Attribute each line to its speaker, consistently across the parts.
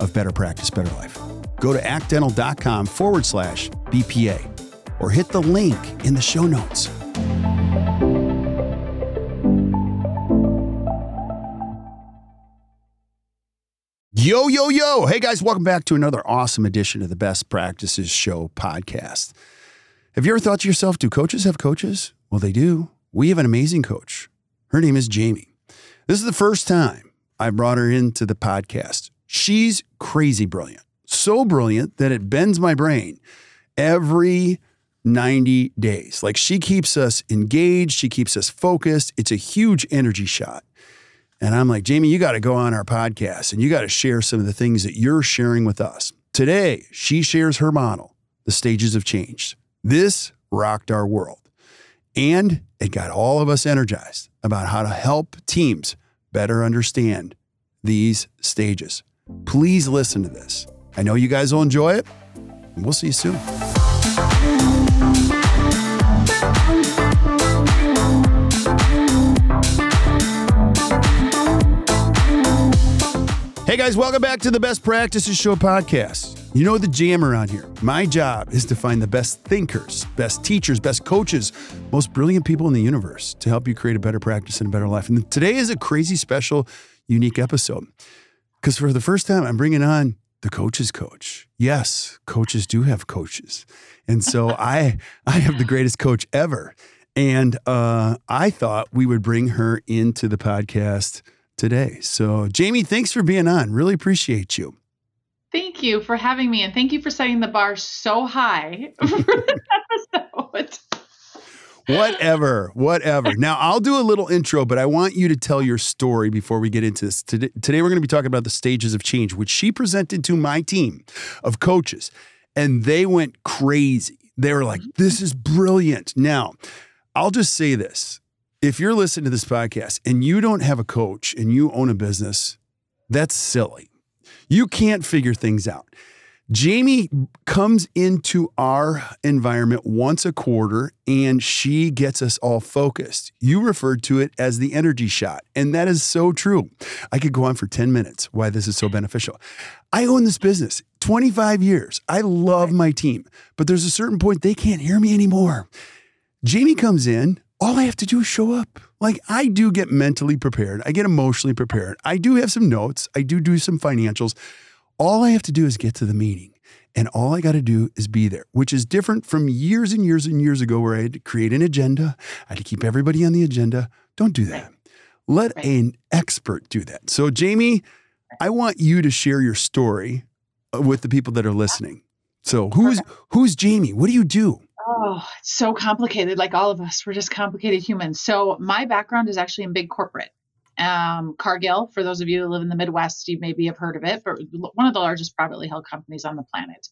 Speaker 1: of Better Practice, Better Life. Go to actdental.com forward slash BPA or hit the link in the show notes. Yo, yo, yo. Hey, guys, welcome back to another awesome edition of the Best Practices Show podcast. Have you ever thought to yourself, do coaches have coaches? Well, they do. We have an amazing coach. Her name is Jaime. This is the first time I brought her into the podcast. She's crazy brilliant, so brilliant that it bends my brain every 90 days. Like she keeps us engaged, she keeps us focused. It's a huge energy shot. And I'm like, Jaime, you got to go on our podcast and you got to share some of the things that you're sharing with us. Today, she shares her model, The Stages of Change. This rocked our world. And it got all of us energized about how to help teams better understand these stages. Please listen to this. I know you guys will enjoy it. And we'll see you soon. Hey guys, welcome back to the Best Practices Show podcast. You know the jam around here. My job is to find the best thinkers, best teachers, best coaches, most brilliant people in the universe to help you create a better practice and a better life. And today is a crazy special, unique episode because for the first time, I'm bringing on the coach's coach. Yes, coaches do have coaches. And so I I have the greatest coach ever. And uh, I thought we would bring her into the podcast today. So, Jaime, thanks for being on. Really appreciate you.
Speaker 2: Thank you for having me, and thank you for setting the bar so high for this episode.
Speaker 1: Whatever, whatever. Now, I'll do a little intro, but I want you to tell your story before we get into this. Today, today we're going to be talking about the stages of change, which she presented to my team of coaches, and they went crazy. They were like, mm-hmm. this is brilliant. Now, I'll just say this if you're listening to this podcast and you don't have a coach and you own a business, that's silly. You can't figure things out. Jaime comes into our environment once a quarter and she gets us all focused. You referred to it as the energy shot, and that is so true. I could go on for 10 minutes why this is so beneficial. I own this business 25 years. I love my team, but there's a certain point they can't hear me anymore. Jaime comes in, all I have to do is show up. Like I do get mentally prepared, I get emotionally prepared. I do have some notes, I do do some financials. All I have to do is get to the meeting. And all I got to do is be there, which is different from years and years and years ago where I had to create an agenda. I had to keep everybody on the agenda. Don't do that. Let right. an expert do that. So, Jaime, I want you to share your story uh, with the people that are listening. So, who's who's Jaime? What do you do?
Speaker 2: Oh, it's so complicated. Like all of us, we're just complicated humans. So, my background is actually in big corporate. Um, Cargill, for those of you who live in the Midwest, you maybe have heard of it, but one of the largest privately held companies on the planet.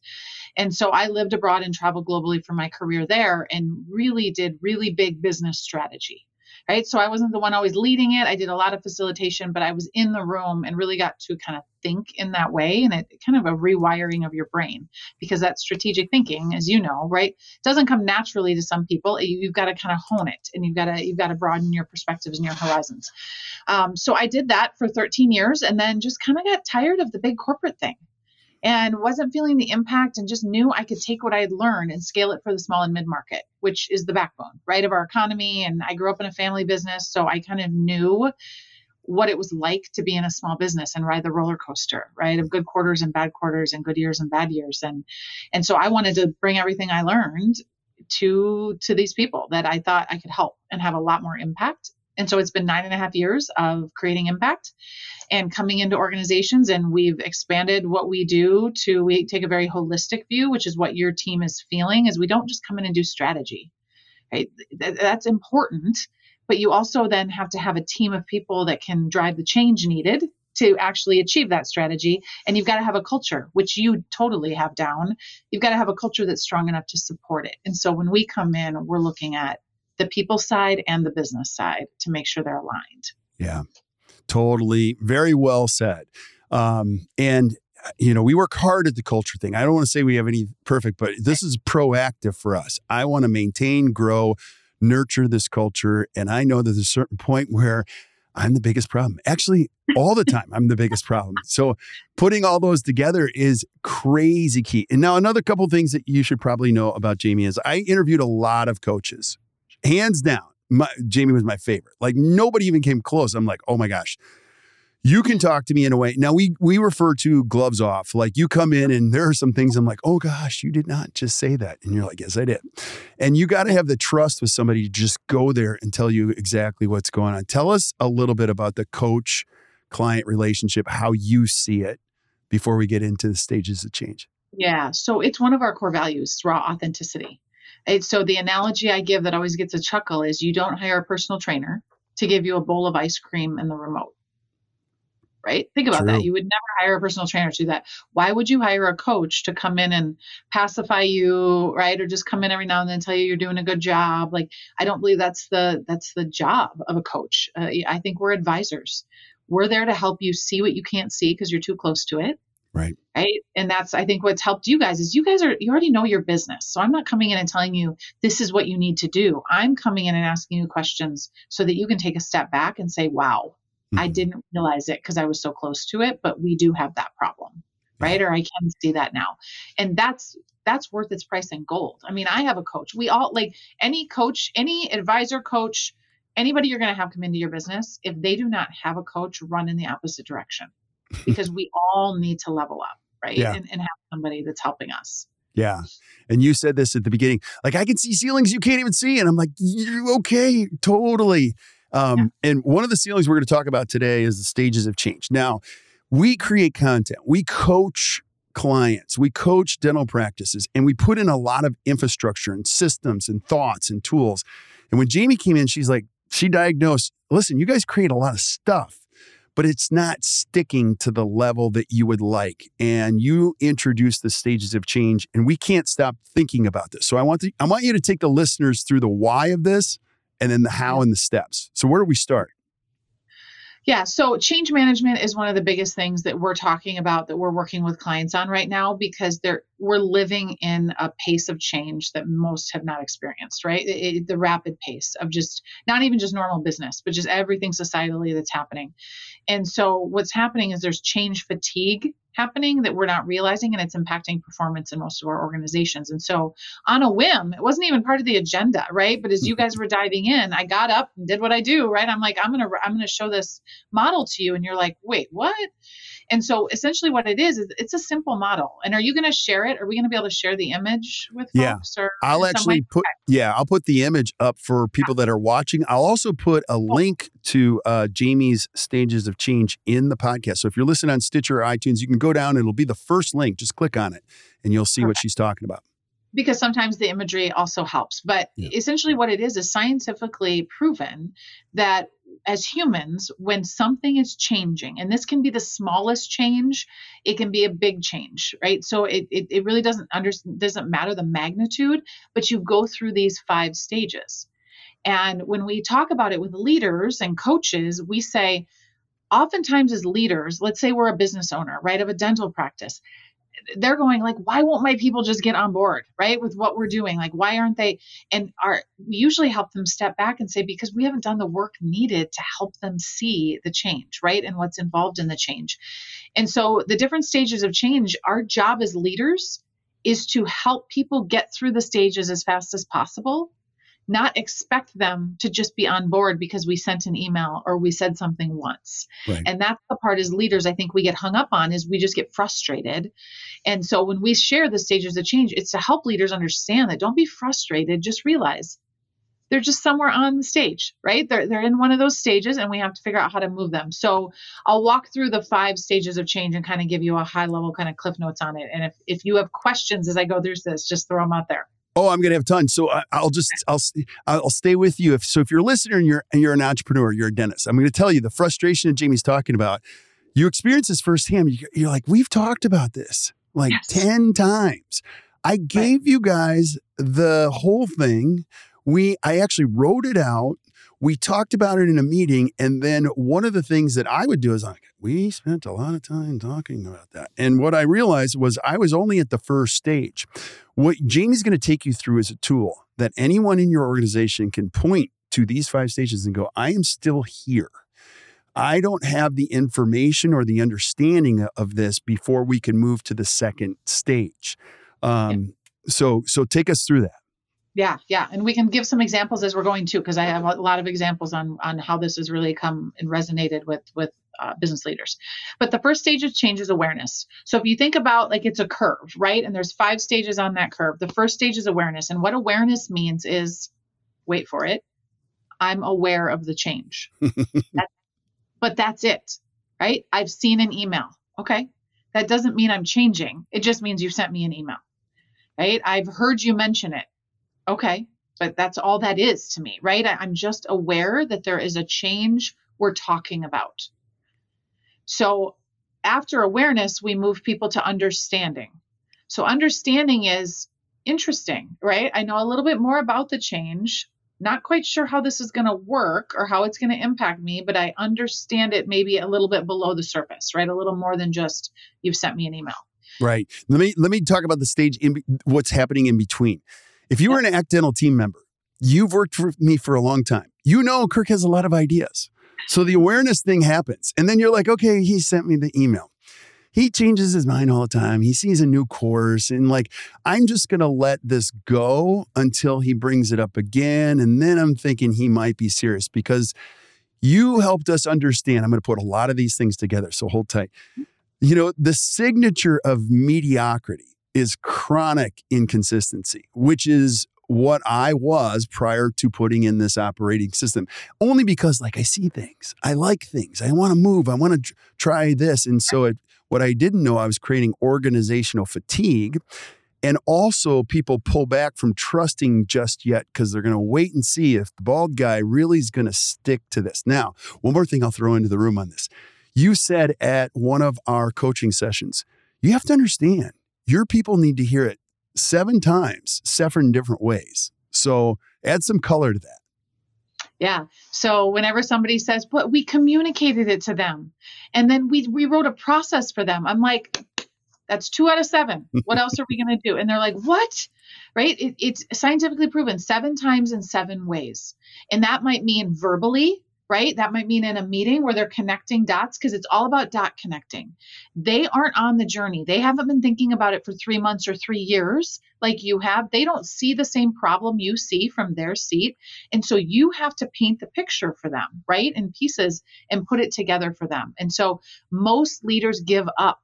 Speaker 2: And so I lived abroad and traveled globally for my career there and really did really big business strategy right? So I wasn't the one always leading it. I did a lot of facilitation, but I was in the room and really got to kind of think in that way and it kind of a rewiring of your brain because that strategic thinking, as you know, right, doesn't come naturally to some people. You've got to kind of hone it and you've got to you've got to broaden your perspectives and your horizons. Um, so I did that for 13 years and then just kind of got tired of the big corporate thing and wasn't feeling the impact and just knew I could take what I had learned and scale it for the small and mid market, which is the backbone, right, of our economy. And I grew up in a family business, so I kind of knew what it was like to be in a small business and ride the roller coaster, right? Of good quarters and bad quarters and good years and bad years. And and so I wanted to bring everything I learned to to these people that I thought I could help and have a lot more impact. And so it's been nine and a half years of creating impact and coming into organizations and we've expanded what we do to we take a very holistic view, which is what your team is feeling is we don't just come in and do strategy. Right? That's important but you also then have to have a team of people that can drive the change needed to actually achieve that strategy. And you've got to have a culture, which you totally have down. You've got to have a culture that's strong enough to support it. And so when we come in, we're looking at the people side and the business side to make sure they're aligned.
Speaker 1: Yeah, totally. Very well said. Um, and you know, we work hard at the culture thing. I don't want to say we have any perfect, but this is proactive for us. I want to maintain, grow, nurture this culture. And I know that there's a certain point where I'm the biggest problem. Actually, all the time, I'm the biggest problem. So putting all those together is crazy key. And now, another couple things that you should probably know about Jaime is I interviewed a lot of coaches, hands down. My, Jaime was my favorite. Like nobody even came close. I'm like, oh my gosh, you can talk to me in a way. Now we we refer to gloves off. Like you come in and there are some things I'm like, oh gosh, you did not just say that. And you're like, yes, I did. And you got to have the trust with somebody to just go there and tell you exactly what's going on. Tell us a little bit about the coach client relationship, how you see it before we get into the stages of change.
Speaker 2: Yeah. So it's one of our core values, raw authenticity. It's, so the analogy I give that always gets a chuckle is you don't hire a personal trainer to give you a bowl of ice cream and the remote right? Think about True. that. You would never hire a personal trainer to do that. Why would you hire a coach to come in and pacify you, right? Or just come in every now and then tell you you're doing a good job? Like, I don't believe that's the that's the job of a coach. Uh, I think we're advisors. We're there to help you see what you can't see because you're too close to it.
Speaker 1: Right.
Speaker 2: Right. And that's, I think, what's helped you guys is you guys are, you already know your business. So I'm not coming in and telling you this is what you need to do. I'm coming in and asking you questions so that you can take a step back and say, wow, Mm-hmm. I didn't realize it because I was so close to it, but we do have that problem, right? Or I can see that now. And that's that's worth its price in gold. I mean, I have a coach. We all like any coach, any advisor coach, anybody you're going to have come into your business, if they do not have a coach, run in the opposite direction because we all need to level up, right? Yeah. And, and have somebody that's helping us.
Speaker 1: Yeah. And you said this at the beginning like, I can see ceilings you can't even see. And I'm like, you okay? Totally. Um, yeah. And one of the ceilings we're going to talk about today is the stages of change. Now, we create content, we coach clients, we coach dental practices, and we put in a lot of infrastructure and systems and thoughts and tools. And when Jaime came in, she's like, she diagnosed, listen, you guys create a lot of stuff but it's not sticking to the level that you would like. And you introduce the stages of change, and we can't stop thinking about this. So I want to, I want you to take the listeners through the why of this and then the how and the steps. So where do we start?
Speaker 2: Yeah, so change management is one of the biggest things that we're talking about that we're working with clients on right now because they're we're living in a pace of change that most have not experienced, right? It, it, the rapid pace of just not even just normal business, but just everything societally that's happening. And so what's happening is there's change fatigue happening that we're not realizing and it's impacting performance in most of our organizations. And so on a whim, it wasn't even part of the agenda, right? But as you mm-hmm. guys were diving in, I got up and did what I do, right? I'm like, I'm going to I'm going to show this model to you and you're like, "Wait, what?" And so essentially what it is is it's a simple model. And are you going to share it? Are we going to be able to share the image with
Speaker 1: yeah.
Speaker 2: folks or
Speaker 1: I'll actually put yeah, I'll put the image up for people that are watching. I'll also put a link to uh, Jaime's stages of change in the podcast. So if you're listening on Stitcher or iTunes, you can go down. It'll be the first link. Just click on it, and you'll see what she's talking about
Speaker 2: because sometimes the imagery also helps. But yeah. essentially, what it is is scientifically proven that as humans, when something is changing, and this can be the smallest change, it can be a big change, right? So it, it, it really doesn't under, doesn't matter the magnitude, but you go through these five stages. And when we talk about it with leaders and coaches, we say, oftentimes as leaders, let's say we're a business owner, right, of a dental practice, they're going like why won't my people just get on board right with what we're doing? Like why aren't they? And are we usually help them step back and say because we haven't done the work needed to help them see the change right and what's involved in the change. And so the different stages of change our job as leaders is to help people get through the stages as fast as possible not expect them to just be on board because we sent an email or we said something once. Right. And that's the part as leaders I think we get hung up on is we just get frustrated. And so when we share the stages of change, it's to help leaders understand that don't be frustrated, just realize they're just somewhere on the stage, right? They're, they're in one of those stages and we have to figure out how to move them. So I'll walk through the five stages of change and kind of give you a high level kind of cliff notes on it. And if, if you have questions as I go through this, just throw them out there.
Speaker 1: Oh, I'm gonna have tons. So I, will just I'll I'll stay with you. If so, if you're a listener and you're and you're an entrepreneur, you're a dentist. I'm going to tell you the frustration that Jaime's talking about. You experience this firsthand. You're like, we've talked about this like yes. ten times. I gave right. you guys the whole thing. We I actually wrote it out we talked about it in a meeting. And then one of the things that I would do is like, we spent a lot of time talking about that. And what I realized was I was only at the first stage. What Jaime's going to take you through is a tool that anyone in your organization can point to these five stages and go, I am still here. I don't have the information or the understanding of this before we can move to the second stage. Um, so, so take us through that.
Speaker 2: Yeah, yeah, and we can give some examples as we're going to, because I have a lot of examples on on how this has really come and resonated with with uh, business leaders. But the first stage of change is awareness. So if you think about like it's a curve, right, and there's five stages on that curve. The first stage is awareness, and what awareness means is, wait for it, I'm aware of the change. that, but that's it, right? I've seen an email. Okay, that doesn't mean I'm changing. It just means you sent me an email, right? I've heard you mention it Okay. But that's all that is to me, right? I'm just aware that there is a change we're talking about. So after awareness, we move people to understanding. So understanding is interesting, right? I know a little bit more about the change. Not quite sure how this is going to work or how it's going to impact me, but I understand it maybe a little bit below the surface, right? A little more than just you've sent me an email.
Speaker 1: Right. Let me let me talk about the stage in what's happening in between. If you were an Act Dental team member, you've worked for me for a long time. You know Kirk has a lot of ideas. So the awareness thing happens. And then you're like, okay, he sent me the email. He changes his mind all the time. He sees a new course and like, I'm just going to let this go until he brings it up again. And then I'm thinking he might be serious because you helped us understand. I'm going to put a lot of these things together. So hold tight. You know, the signature of mediocrity is chronic inconsistency, which is what I was prior to putting in this operating system. Only because, like, I see things, I like things, I want to move, I want to try this. And so, it, what I didn't know, I was creating organizational fatigue. And also, people pull back from trusting just yet because they're going to wait and see if the bald guy really is going to stick to this. Now, one more thing I'll throw into the room on this. You said at one of our coaching sessions, you have to understand your people need to hear it seven times, seven different ways. So add some color to that.
Speaker 2: Yeah. So whenever somebody says, but we communicated it to them and then we, we wrote a process for them, I'm like, that's two out of seven. What else are we going to do? And they're like, what? Right? It, it's scientifically proven seven times in seven ways. And that might mean verbally, right? That might mean in a meeting where they're connecting dots because it's all about dot connecting. They aren't on the journey. They haven't been thinking about it for three months or three years like you have. They don't see the same problem you see from their seat. And so you have to paint the picture for them, right? In pieces and put it together for them. And so most leaders give up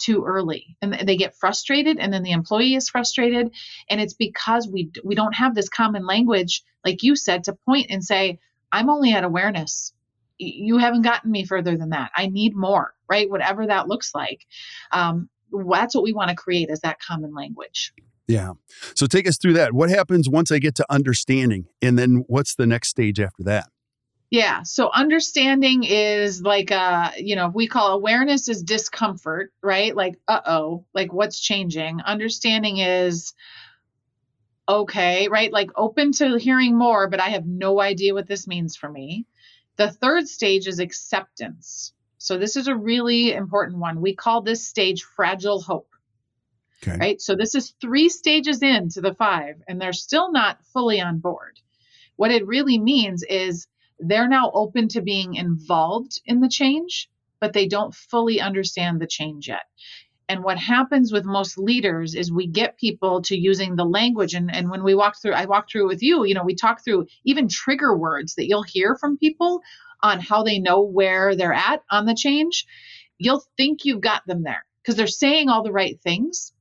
Speaker 2: too early and they get frustrated and then the employee is frustrated and it's because we we don't have this common language like you said to point and say I'm only at awareness. You haven't gotten me further than that. I need more, right? Whatever that looks like. Um, that's what we want to create is that common language.
Speaker 1: Yeah. So take us through that. What happens once I get to understanding? And then what's the next stage after that?
Speaker 2: Yeah. So understanding is like uh, you know, we call awareness is discomfort, right? Like, uh-oh, like what's changing? Understanding is okay, right? Like open to hearing more, but I have no idea what this means for me. The third stage is acceptance. So this is a really important one. We call this stage fragile hope. Okay. Right? So this is 3 stages into the 5 and they're still not fully on board. What it really means is they're now open to being involved in the change, but they don't fully understand the change yet. And what happens with most leaders is we get people to using the language. And, and when we walk through, I walk through with you, you know, we talk through even trigger words that you'll hear from people on how they know where they're at on the change. You'll think you've got them there because they're saying all the right things.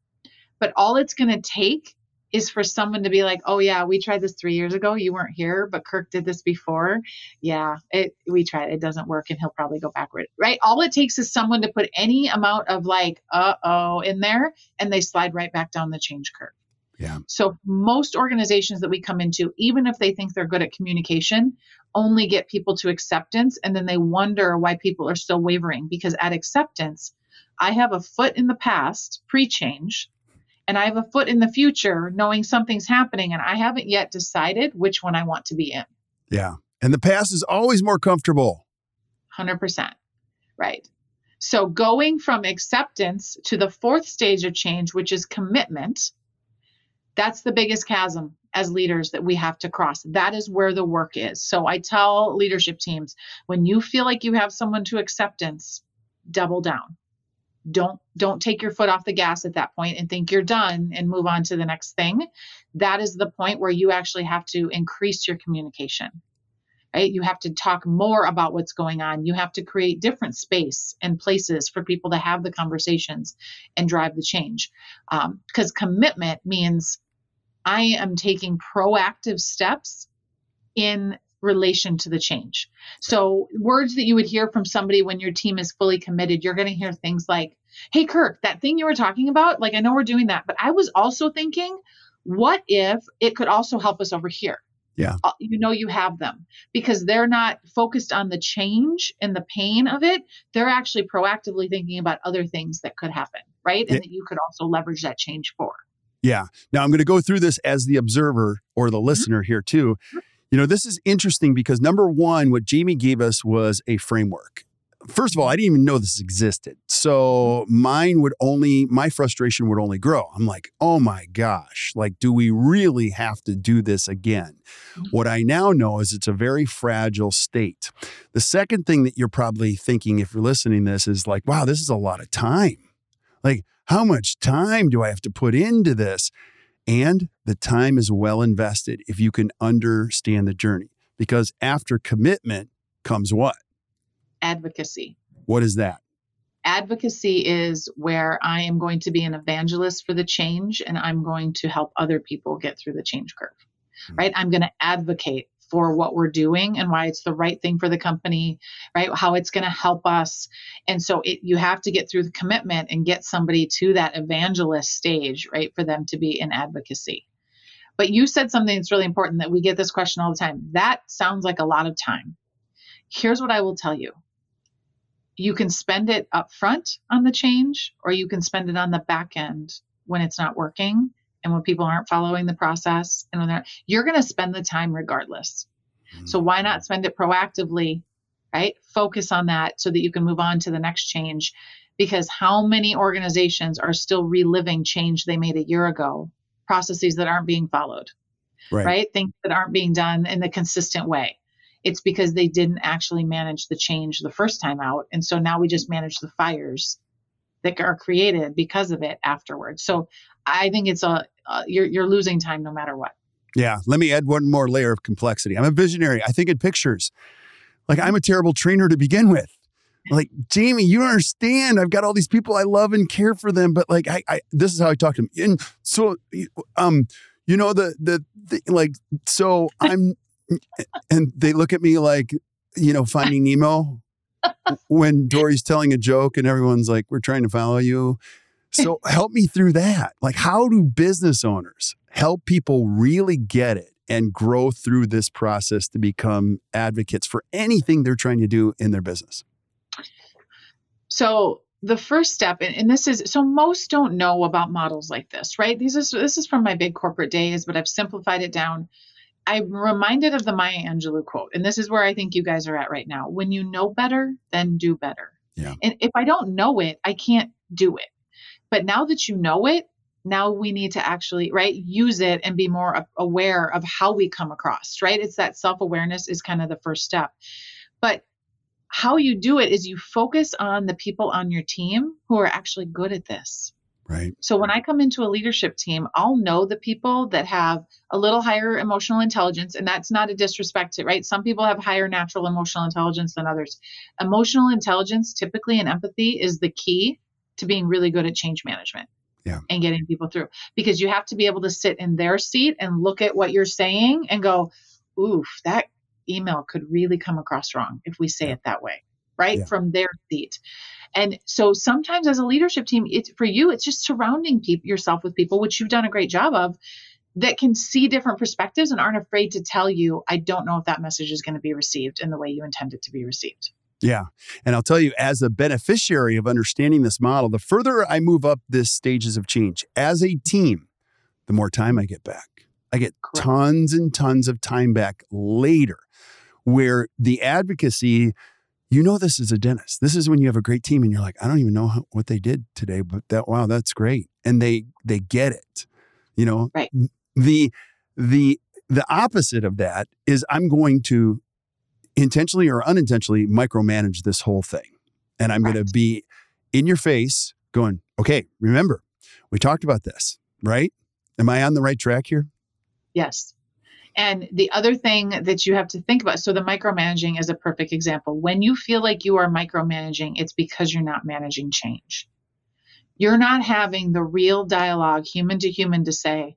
Speaker 2: But all it's going to take is for someone to be like, "Oh yeah, we tried this three years ago. You weren't here, but Kirk did this before. Yeah, it we tried. It doesn't work, and he'll probably go backward. Right? All it takes is someone to put any amount of like, "Uh oh," in there, and they slide right back down the change curve.
Speaker 1: Yeah.
Speaker 2: So most organizations that we come into, even if they think they're good at communication, only get people to acceptance, and then they wonder why people are still wavering because at acceptance, I have a foot in the past, pre-change and I have a foot in the future knowing something's happening and I haven't yet decided which one I want to be in.
Speaker 1: Yeah. And the past is always more comfortable.
Speaker 2: 100%. Right. So going from acceptance to the fourth stage of change, which is commitment, that's the biggest chasm as leaders that we have to cross. That is where the work is. So I tell leadership teams when you feel like you have someone to acceptance, double down don't don't take your foot off the gas at that point and think you're done and move on to the next thing. That is the point where you actually have to increase your communication right? You have to talk more about what's going on. You have to create different space and places for people to have the conversations and drive the change. Because um, commitment means i am taking proactive steps in relation to the change. So, words that you would hear from somebody when your team is fully committed, you're going to hear things like, Hey, Kirk, that thing you were talking about, like, I know we're doing that, but I was also thinking, what if it could also help us over here?
Speaker 1: Yeah.
Speaker 2: Uh, you know, you have them because they're not focused on the change and the pain of it. They're actually proactively thinking about other things that could happen, right? And yeah. that you could also leverage that change for.
Speaker 1: Yeah. Now I'm going to go through this as the observer or the mm-hmm. listener here too. You know, this is interesting because number one, what Jaime gave us was a framework. First of all, I didn't even know this existed. So mine would only, my frustration would only grow. I'm like, oh my gosh, like, do we really have to do this again? Mm-hmm. What I now know is it's a very fragile state. The second thing that you're probably thinking if you're listening this is like, wow, this is a lot of time. Like, how much time do I have to put into this? And the time is well invested if you can understand the journey. Because after commitment comes what?
Speaker 2: Advocacy.
Speaker 1: What is that?
Speaker 2: Advocacy is where I am going to be an evangelist for the change and I'm going to help other people get through the change curve, mm-hmm. right? I'm going to advocate for what we're doing and why it's the right thing for the company, right? How it's going to help us. And so it, you have to get through the commitment and get somebody to that evangelist stage, right? For them to be in advocacy. But you said something that's really important that we get this question all the time. That sounds like a lot of time. Here's what I will tell you. You can spend it up front on the change, or you can spend it on the back end when it's not working and when people aren't following the process and when they're you're going to spend the time regardless. Mm-hmm. so why not spend it proactively right? Focus on that so that you can move on to the next change. Because how many organizations are still reliving change they made a year ago? Processes that aren't being followed. Right, right? things that aren't being done in the consistent way. It's because they didn't actually manage the change the first time out and so now we just manage the fires that are created because of it afterwards. So I think it's a uh, you're you're losing time no matter what.
Speaker 1: Yeah, let me add one more layer of complexity. I'm a visionary. I think in pictures. Like I'm a terrible trainer to begin with. Like Jaime, you don't understand. I've got all these people I love and care for them, but like I, I this is how I talk to them. And so, um, you know the the, the like so I'm, and they look at me like you know Finding Nemo when Dory's telling a joke and everyone's like, we're trying to follow you. So help me through that. Like, how do business owners help people really get it and grow through this process to become advocates for anything they're trying to do in their business?
Speaker 2: So, the first step and, and, this is so most don't know about models like this right these is this is from my big corporate days but i've simplified it down I'm reminded of the Maya Angelou quote, and this is where I think you guys are at right now. When you know better, then do better.
Speaker 1: Yeah.
Speaker 2: And if I don't know it, I can't do it. But now that you know it, now we need to actually right use it and be more aware of how we come across right it's that self-awareness is kind of the first step but how you do it is you focus on the people on your team who are actually good at this.
Speaker 1: Right.
Speaker 2: So when I come into a leadership team, I'll know the people that have a little higher emotional intelligence, and that's not a disrespect to right. Some people have higher natural emotional intelligence than others. Emotional intelligence, typically, and empathy is the key to being really good at change management.
Speaker 1: Yeah.
Speaker 2: And getting people through because you have to be able to sit in their seat and look at what you're saying and go, oof, that email could really come across wrong if we say it that way, right? Yeah. From their seat. And so sometimes as a leadership team, it's for you, it's just surrounding people yourself with people, which you've done a great job of, that can see different perspectives and aren't afraid to tell you, I don't know if that message is going to be received in the way you intend it to be received.
Speaker 1: Yeah. And I'll tell you, as a beneficiary of understanding this model, the further I move up this stages of change as a team, the more time I get back. I get Correct. tons and tons of time back later where the advocacy you know this is a dentist. This is when you have a great team and you're like, I don't even know how, what they did today, but that wow, that's great. And they they get it. You know,
Speaker 2: right.
Speaker 1: the the the opposite of that is I'm going to intentionally or unintentionally micromanage this whole thing. And I'm right. going to be in your face going, okay, remember, we talked about this, right? Am I on the right track here?
Speaker 2: Yes. And the other thing that you have to think about so the micromanaging is a perfect example. When you feel like you are micromanaging, it's because you're not managing change. You're not having the real dialogue, human to human, to say,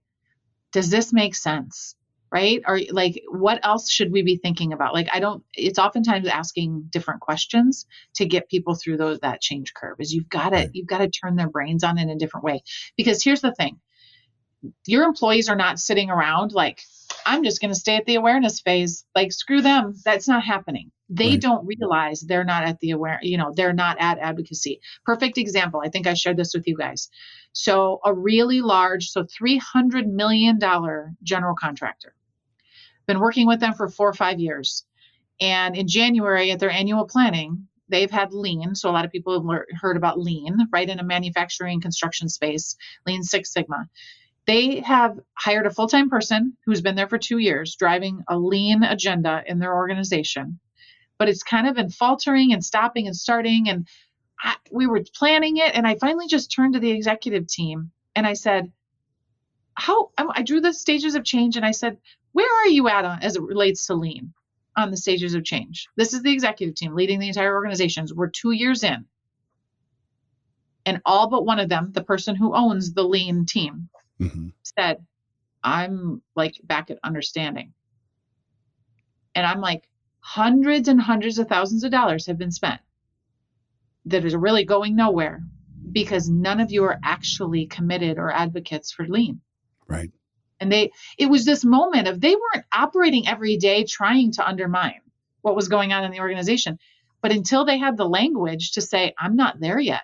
Speaker 2: does this make sense? Right? Or like, what else should we be thinking about? Like, I don't, it's oftentimes asking different questions to get people through those, that change curve is you've got to, you've got to turn their brains on in a different way. Because here's the thing your employees are not sitting around like, I'm just going to stay at the awareness phase. Like, screw them. That's not happening. They right. don't realize they're not at the aware, you know, they're not at advocacy. Perfect example. I think I shared this with you guys. So, a really large, so $300 million general contractor. Been working with them for four or five years. And in January at their annual planning, they've had lean. So, a lot of people have heard about lean, right, in a manufacturing construction space, lean Six Sigma they have hired a full time person who's been there for two years, driving a lean agenda in their organization. But it's kind of been faltering and stopping and starting. And I, we were planning it. And I finally just turned to the executive team and I said, How I drew the stages of change and I said, Where are you at on, as it relates to lean on the stages of change? This is the executive team leading the entire organizations. We're two years in. And all but one of them, the person who owns the lean team, mm-hmm. said, I'm like back at understanding. And I'm like, hundreds and hundreds of thousands of dollars have been spent that is really going nowhere because none of you are actually committed or advocates for lean.
Speaker 1: Right.
Speaker 2: And they it was this moment of they weren't operating every day trying to undermine what was going on in the organization. But until they had the language to say, I'm not there yet,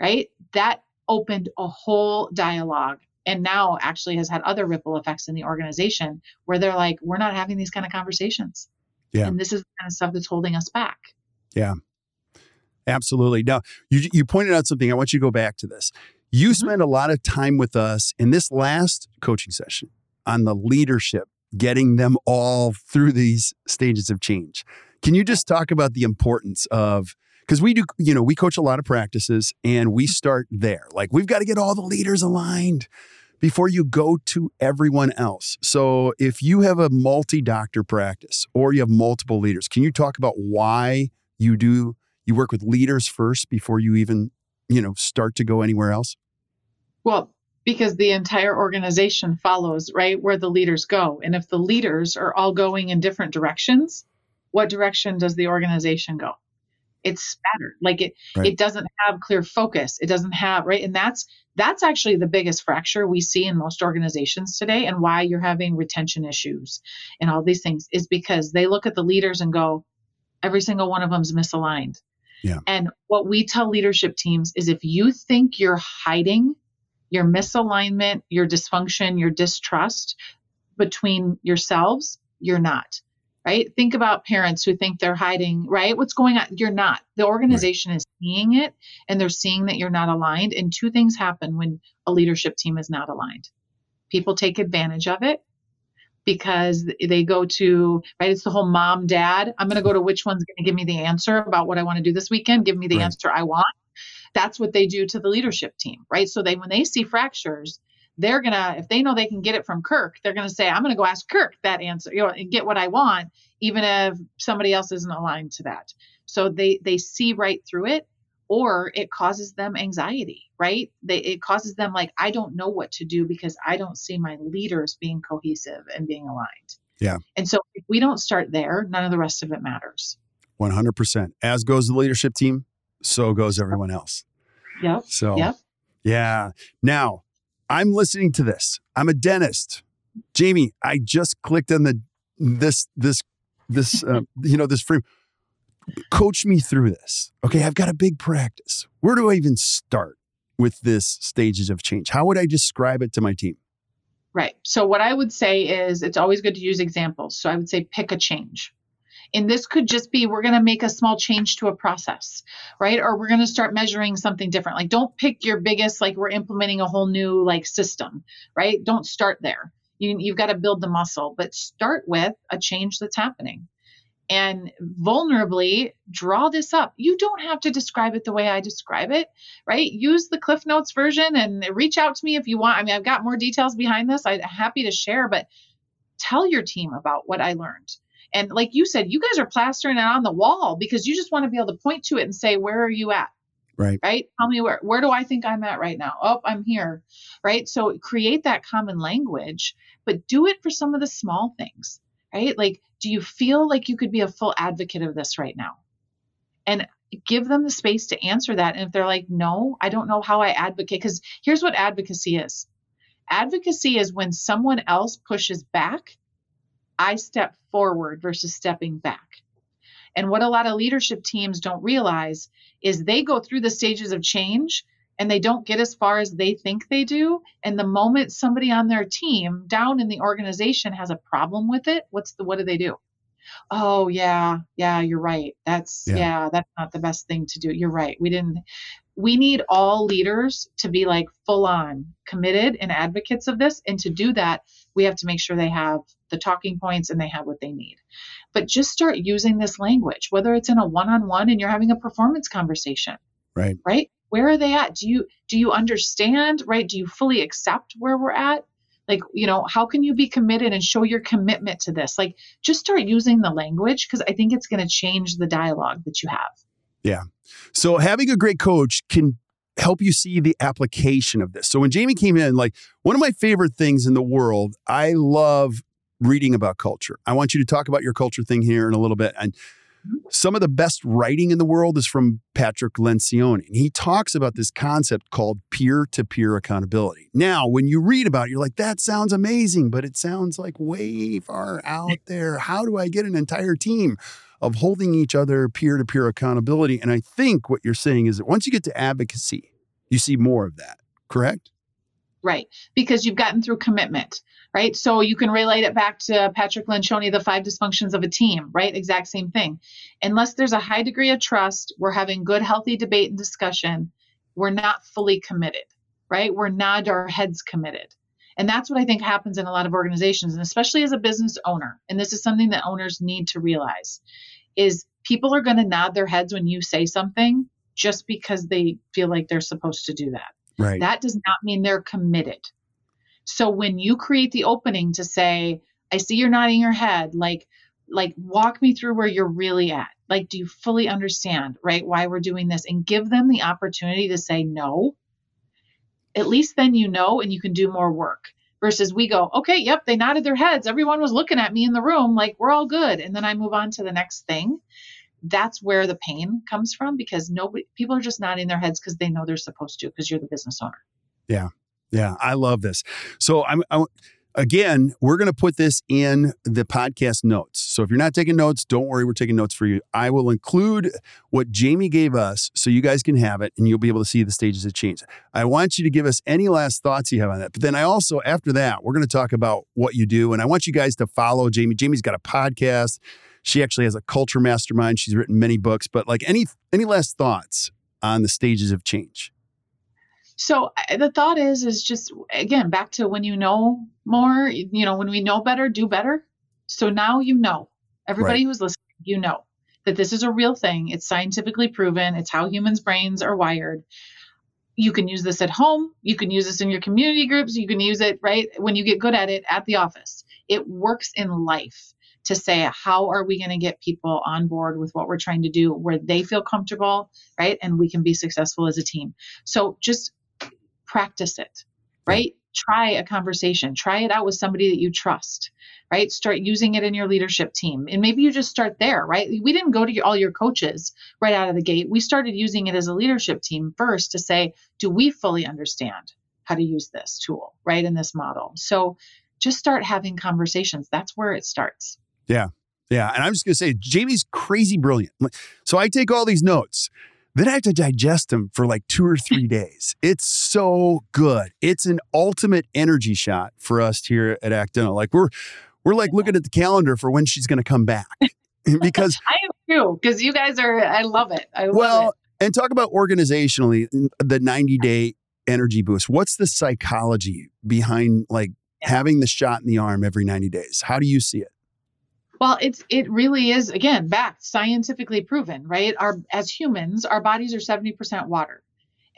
Speaker 2: right? That opened a whole dialogue and now actually has had other ripple effects in the organization where they're like we're not having these kind of conversations.
Speaker 1: Yeah.
Speaker 2: And this is the kind of stuff that's holding us back.
Speaker 1: Yeah. Absolutely. Now you, you pointed out something. I want you to go back to this. You mm-hmm. spend a lot of time with us in this last coaching session on the leadership getting them all through these stages of change. Can you just talk about the importance of because we do, you know, we coach a lot of practices and we start there. Like we've got to get all the leaders aligned before you go to everyone else. So if you have a multi doctor practice or you have multiple leaders, can you talk about why you do you work with leaders first before you even, you know, start to go anywhere else?
Speaker 2: Well, because the entire organization follows, right, where the leaders go. And if the leaders are all going in different directions, what direction does the organization go? It's spattered. Like it right. it doesn't have clear focus. It doesn't have right? And that's that's actually the biggest fracture we see in most organizations today and why you're having retention issues and all these things is because they look at the leaders and go every single one of them's misaligned.
Speaker 1: Yeah.
Speaker 2: and what we tell leadership teams is if you think you're hiding your misalignment your dysfunction your distrust between yourselves you're not right? Think about parents who think they're hiding, right? What's going on? You're not. The organization right. is seeing it and they're seeing that you're not aligned. And two things happen when a leadership team is not aligned people take advantage of it, because they go to right it's the whole mom dad i'm going to go to which one's going to give me the answer about what i want to do this weekend give me the
Speaker 1: Right.
Speaker 2: answer i want that's what they do to the leadership team right so they when they see fractures they're going to if they know they can get it from kirk they're going to say i'm going to go ask kirk that answer you know and get what i want even if somebody else isn't aligned to that so they they see right through it or it causes them anxiety right they, it causes them like i don't know what to do because i don't see my leaders being cohesive and being aligned
Speaker 1: Yeah.
Speaker 2: and so if we don't start there none of the rest of it matters
Speaker 1: 100%. As goes the leadership team, so goes everyone else.
Speaker 2: yep
Speaker 1: So,
Speaker 2: Yep.
Speaker 1: yeah. Now, I'm listening to this. I'm a dentist. Jaime, I just clicked on the this this this uh, you know this frame. Coach me through this. Okay, I've got a big practice. Where do I even start with this stages of change? How would I describe it to my team?
Speaker 2: Right. So what I would say is it's always good to use examples. So I would say pick a change. And this could just be we're going to make a small change to a process, right? Or we're going to start measuring something different. Like don't pick your biggest like we're implementing a whole new like system, right? Don't start there. You you've got to build the muscle, but start with a change that's happening. And vulnerably draw this up. You don't have to describe it the way I describe it, right? Use the Cliff Notes version and reach out to me if you want. I mean, I've got more details behind this. I'm happy to share, but tell your team about what I learned. And like you said, you guys are plastering it on the wall because you just want to be able to point to it and say, where are you at?
Speaker 1: Right.
Speaker 2: Right. Tell me where, where do I think I'm at right now? Oh, I'm here. Right. So create that common language, but do it for some of the small things, right? Like, do you feel like you could be a full advocate of this right now? And give them the space to answer that. And if they're like, no, I don't know how I advocate, because here's what advocacy is advocacy is when someone else pushes back, I step forward versus stepping back. And what a lot of leadership teams don't realize is they go through the stages of change and they don't get as far as they think they do. And the moment somebody on their team down in the organization has a problem with it, what's the what do they do? Oh yeah, yeah, you're right. That's
Speaker 1: Yeah.
Speaker 2: yeah, that's not the best thing to do. You're right. We didn't we need all leaders to be like full on committed and advocates of this. And to do that, we have to make sure they have the talking points and they have what they need. But just start using this language, whether it's in a one on one and you're having a performance conversation,
Speaker 1: Right.
Speaker 2: right? Where are they at? Do you do you understand, right? Do you fully accept where we're at? Like, you know, how can you be committed and show your commitment to this? Like, just start using the language because I think it's going to change the dialogue that you have.
Speaker 1: So having a great coach can help you see the application of this. So when Jaime came in, like one of my favorite things in the world, I love reading about culture. I want you to talk about your culture thing here in a little bit. And some of the best writing in the world is from Patrick Lencioni. And he talks about this concept called peer-to-peer accountability. Now, when you read about it, you're like, that sounds amazing, but it sounds like way far out there. How do I get an entire team of holding each other peer to peer accountability. And I think what you're saying is that once you get to advocacy, you see more of that, correct?
Speaker 2: Right. Because you've gotten through commitment, right? So you can relate it back to Patrick Lencioni, the five dysfunctions of a team, right? Exact same thing. Unless there's a high degree of trust, we're having good, healthy debate and discussion, we're not fully committed, right? We're not our heads committed. And that's what I think happens in a lot of organizations, and especially as a business owner. And this is something that owners need to realize is people are going to nod their heads when you say something just because they feel like they're supposed to do that.
Speaker 1: Right.
Speaker 2: That does not mean they're committed. So when you create the opening to say, I see you're nodding your head, like like walk me through where you're really at. Like do you fully understand, right, why we're doing this and give them the opportunity to say no. At least then you know and you can do more work. Versus we go, okay, yep, they nodded their heads. Everyone was looking at me in the room like we're all good and then I move on to the next thing. That's where the pain comes from because nobody people are just nodding their heads because they know they're supposed to because you're the business owner.
Speaker 1: Yeah, Yeah. I love this. So I'm I, again, we're going to put this in the podcast notes. So if you're not taking notes, don't worry, we're taking notes for you. I will include what Jaime gave us so you guys can have it and you'll be able to see the stages of change. I want you to give us any last thoughts you have on that. But then I also after that, we're going to talk about what you do and I want you guys to follow Jaime. Jaime's got a podcast. She actually has a culture mastermind. She's written many books, but like any any last thoughts on the stages of change?
Speaker 2: So the thought is, is just again back to when you know more. You know, when we know better, do better. So now you know. Everybody right. who's listening, you know that this is a real thing. It's scientifically proven. It's how humans' brains are wired. You can use this at home. You can use this in your community groups. You can use it right when you get good at it at the office. It works in life to say how are we going to get people on board with what we're trying to do where they feel comfortable right and we can be successful as a team so just practice it right? Try a conversation. Try it out with somebody that you trust right? Start using it in your leadership team. And maybe you just start there right? We didn't go to all your coaches right out of the gate. We started using it as a leadership team first to say do we fully understand how to use this tool right in this model? So just start having conversations. That's where it starts.
Speaker 1: Yeah. Yeah. And I'm just going to say, Jaime's crazy brilliant. So I take all these notes. Then I have to digest them for like two or three days. It's so good. It's an ultimate energy shot for us here at ACT Dental. Like we're we're like looking at the calendar for when she's going to come back because
Speaker 2: I am too. Because you guys are, I love it. I love
Speaker 1: well,
Speaker 2: it.
Speaker 1: and talk about organizationally the 90 day energy boost. What's the psychology behind like having the shot in the arm every 90 days? How do you see it?
Speaker 2: Well, it's it really is again back scientifically proven, right? Our as humans, our bodies are 70% water.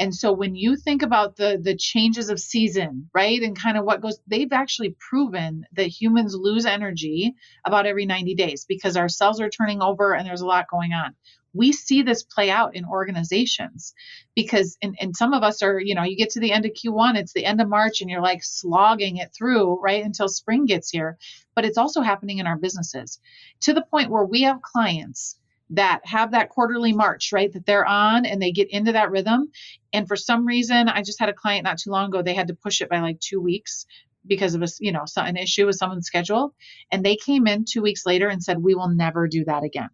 Speaker 2: And so when you think about the the changes of season, right? And kind of what goes they've actually proven that humans lose energy about every 90 days because our cells are turning over and there's a lot going on we see this play out in organizations because and, and some of us are you know you get to the end of q1 it's the end of march and you're like slogging it through right until spring gets here. But it's also happening in our businesses to the point where we have clients that have that quarterly march right that they're on and they get into that rhythm. And for some reason i just had a client not too long ago they had to push it by like two weeks because of a you know an issue with someone's schedule. And they came in two weeks later and said we will never do that again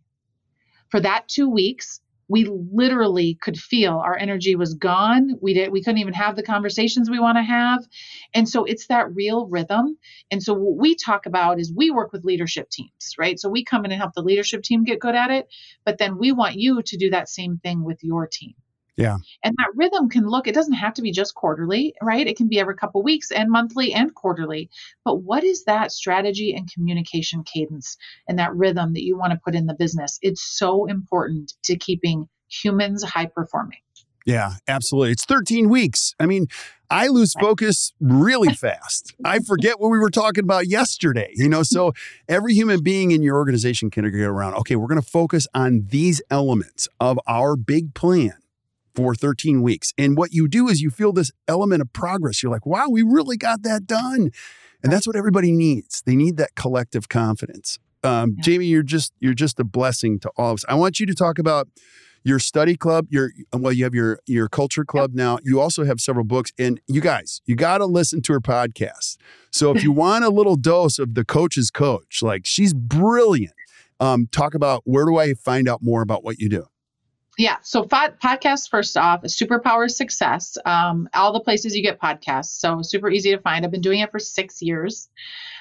Speaker 2: for that two weeks, we literally could feel our energy was gone. We did we couldn't even have the conversations we want to have. And so it's that real rhythm. And so what we talk about is we work with leadership teams, right? So we come in and help the leadership team get good at it, but then we want you to do that same thing with your team.
Speaker 1: Yeah.
Speaker 2: And that rhythm can look, it doesn't have to be just quarterly, right? It can be every couple weeks and monthly and quarterly. But what is that strategy and communication cadence and that rhythm that you want to put in the business? It's so important to keeping humans high performing.
Speaker 1: Yeah, absolutely. It's 13 weeks. I mean, I lose focus really fast. I forget what we were talking about yesterday, you know? So every human being in your organization can get around, okay, we're going to focus on these elements of our big plan for 13 weeks. And what you do is you feel this element of progress. You're like, wow, we really got that done. And that's what everybody needs. They need that collective confidence. Um, yeah. Jaime, you're just you're just a blessing to all of us. I want you to talk about your study club. Your well, you have your your culture club yep. now. You also have several books, and you guys, you got to listen to her podcast. So if you want a little dose of the coach's coach, like she's brilliant. Um, talk about where do I find out more about what you do?
Speaker 2: Yeah. So podcast first off, Superpower Success. Um, all the places you get podcasts. So super easy to find. I've been doing it for six years.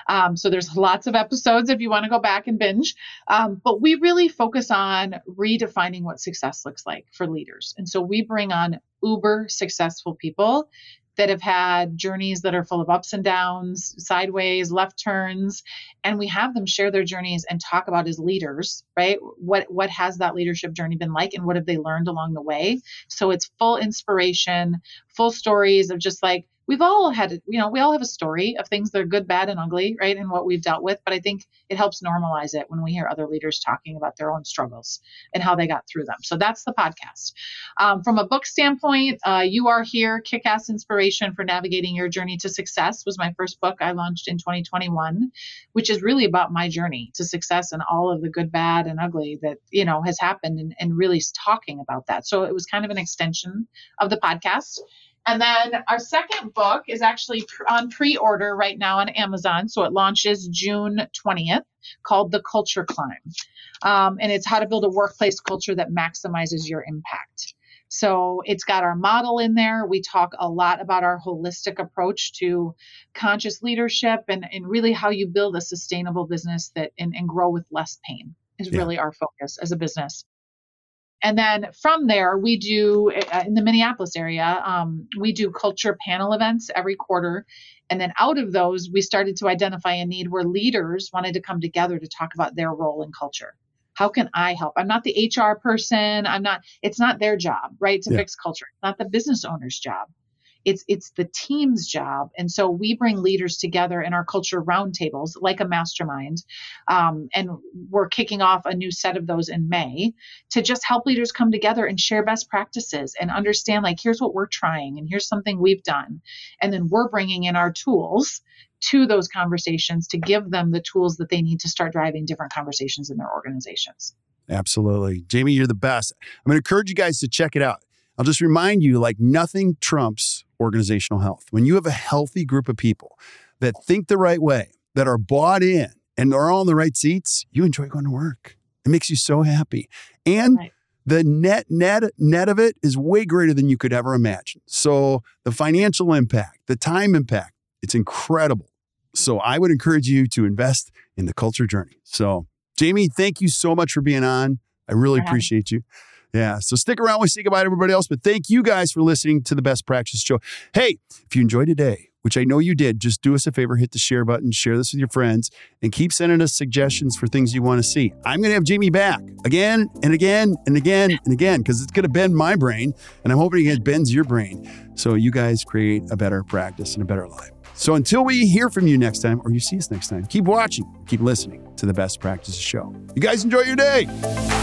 Speaker 2: Um, so there's lots of episodes if you want to go back and binge. Um, but we really focus on redefining what success looks like for leaders. And so we bring on uber successful people that have had journeys that are full of ups and downs, sideways, left turns, and we have them share their journeys and talk about as leaders, right? What what has that leadership journey been like and what have they learned along the way? So it's full inspiration, full stories of just like we've all had, you know, we all have a story of things that are good, bad, and ugly, right? And what we've dealt with. But I think it helps normalize it when we hear other leaders talking about their own struggles and how they got through them. So that's the podcast. Um, from a book standpoint, uh, You Are Here Kick Ass Inspiration for Navigating Your Journey to Success was my first book I launched in 2021, which is really about my journey to success and all of the good, bad, and ugly that, you know, has happened and, and really talking about that. So it was kind of an extension of the podcast. And then our second book is actually on pre order right now on Amazon. So it launches June 20th, called The Culture Climb. Um, and it's how to build a workplace culture that maximizes your impact. So it's got our model in there. We talk a lot about our holistic approach to conscious leadership and, and really how you build a sustainable business that and, and grow with less pain is yeah. really our focus as a business. And then from there, we do uh, in the Minneapolis area, um, we do culture panel events every quarter. And then out of those, we started to identify a need where leaders wanted to come together to talk about their role in culture. How can I help? I'm not the HR person. I'm not, it's not their job, right? To yeah. fix culture. It's not the business owner's job it's it's the team's job and so we bring leaders together in our culture roundtables like a mastermind um, and we're kicking off a new set of those in may to just help leaders come together and share best practices and understand like here's what we're trying and here's something we've done and then we're bringing in our tools to those conversations to give them the tools that they need to start driving different conversations in their organizations
Speaker 1: Absolutely. Jaime, you're the best. I'm going to encourage you guys to check it out. I'll just remind you like nothing trumps organizational health. When you have a healthy group of people that think the right way, that are bought in, and are all in the right seats, you enjoy going to work. It makes you so happy. And right. the net net net of it is way greater than you could ever imagine. So the financial impact, the time impact, it's incredible. So I would encourage you to invest in the culture journey. So Jaime, thank you so much for being on. I really appreciate you. Yeah. So stick around. We say goodbye to everybody else. But thank you guys for listening to the Best Practice Show. Hey, if you enjoyed today, which I know you did, just do us a favor, hit the share button, share this with your friends, and keep sending us suggestions for things you want to see. I'm going to have Jaime back again and again and again and again because it's going to bend my brain, and I'm hoping it bends your brain so you guys create a better practice and a better life. So until we hear from you next time or you see us next time, keep watching, keep listening to the Best Practices Show. You guys enjoy your day.